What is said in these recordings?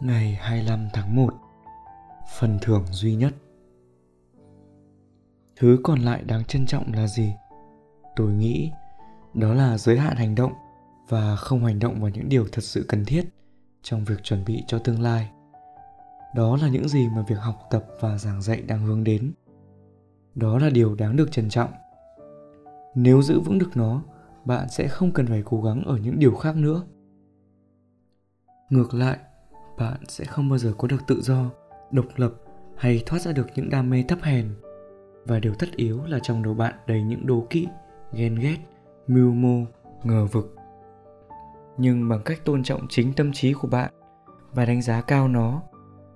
Ngày 25 tháng 1 Phần thưởng duy nhất Thứ còn lại đáng trân trọng là gì? Tôi nghĩ đó là giới hạn hành động và không hành động vào những điều thật sự cần thiết trong việc chuẩn bị cho tương lai. Đó là những gì mà việc học tập và giảng dạy đang hướng đến. Đó là điều đáng được trân trọng. Nếu giữ vững được nó, bạn sẽ không cần phải cố gắng ở những điều khác nữa. Ngược lại, bạn sẽ không bao giờ có được tự do, độc lập hay thoát ra được những đam mê thấp hèn. Và điều tất yếu là trong đầu bạn đầy những đố kỵ ghen ghét, mưu mô, ngờ vực. Nhưng bằng cách tôn trọng chính tâm trí của bạn và đánh giá cao nó,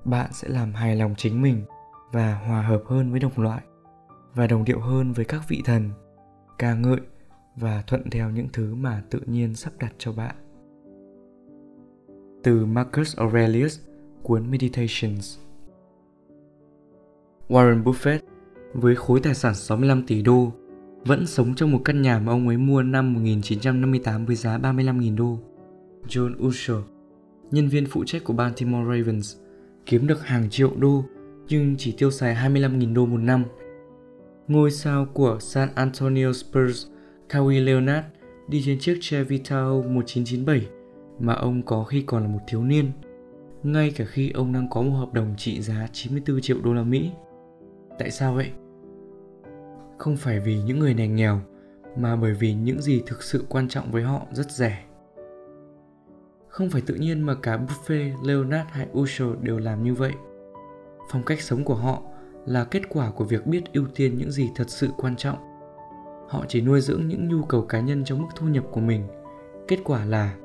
bạn sẽ làm hài lòng chính mình và hòa hợp hơn với đồng loại và đồng điệu hơn với các vị thần, ca ngợi và thuận theo những thứ mà tự nhiên sắp đặt cho bạn từ Marcus Aurelius, cuốn Meditations. Warren Buffett với khối tài sản 65 tỷ đô vẫn sống trong một căn nhà mà ông ấy mua năm 1958 với giá 35.000 đô. John Usher, nhân viên phụ trách của Baltimore Ravens, kiếm được hàng triệu đô nhưng chỉ tiêu xài 25.000 đô một năm. Ngôi sao của San Antonio Spurs, Kawhi Leonard đi trên chiếc Chevy Tahoe 1997 mà ông có khi còn là một thiếu niên, ngay cả khi ông đang có một hợp đồng trị giá 94 triệu đô la Mỹ. Tại sao vậy? Không phải vì những người này nghèo, mà bởi vì những gì thực sự quan trọng với họ rất rẻ. Không phải tự nhiên mà cả Buffet, Leonard hay Usher đều làm như vậy. Phong cách sống của họ là kết quả của việc biết ưu tiên những gì thật sự quan trọng. Họ chỉ nuôi dưỡng những nhu cầu cá nhân trong mức thu nhập của mình. Kết quả là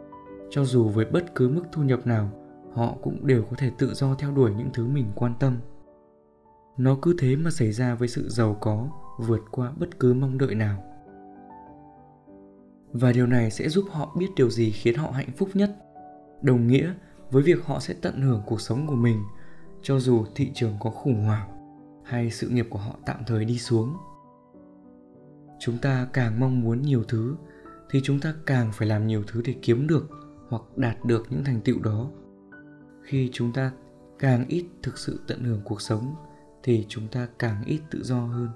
cho dù với bất cứ mức thu nhập nào, họ cũng đều có thể tự do theo đuổi những thứ mình quan tâm. Nó cứ thế mà xảy ra với sự giàu có, vượt qua bất cứ mong đợi nào. Và điều này sẽ giúp họ biết điều gì khiến họ hạnh phúc nhất. Đồng nghĩa với việc họ sẽ tận hưởng cuộc sống của mình, cho dù thị trường có khủng hoảng hay sự nghiệp của họ tạm thời đi xuống. Chúng ta càng mong muốn nhiều thứ, thì chúng ta càng phải làm nhiều thứ để kiếm được hoặc đạt được những thành tựu đó. Khi chúng ta càng ít thực sự tận hưởng cuộc sống, thì chúng ta càng ít tự do hơn.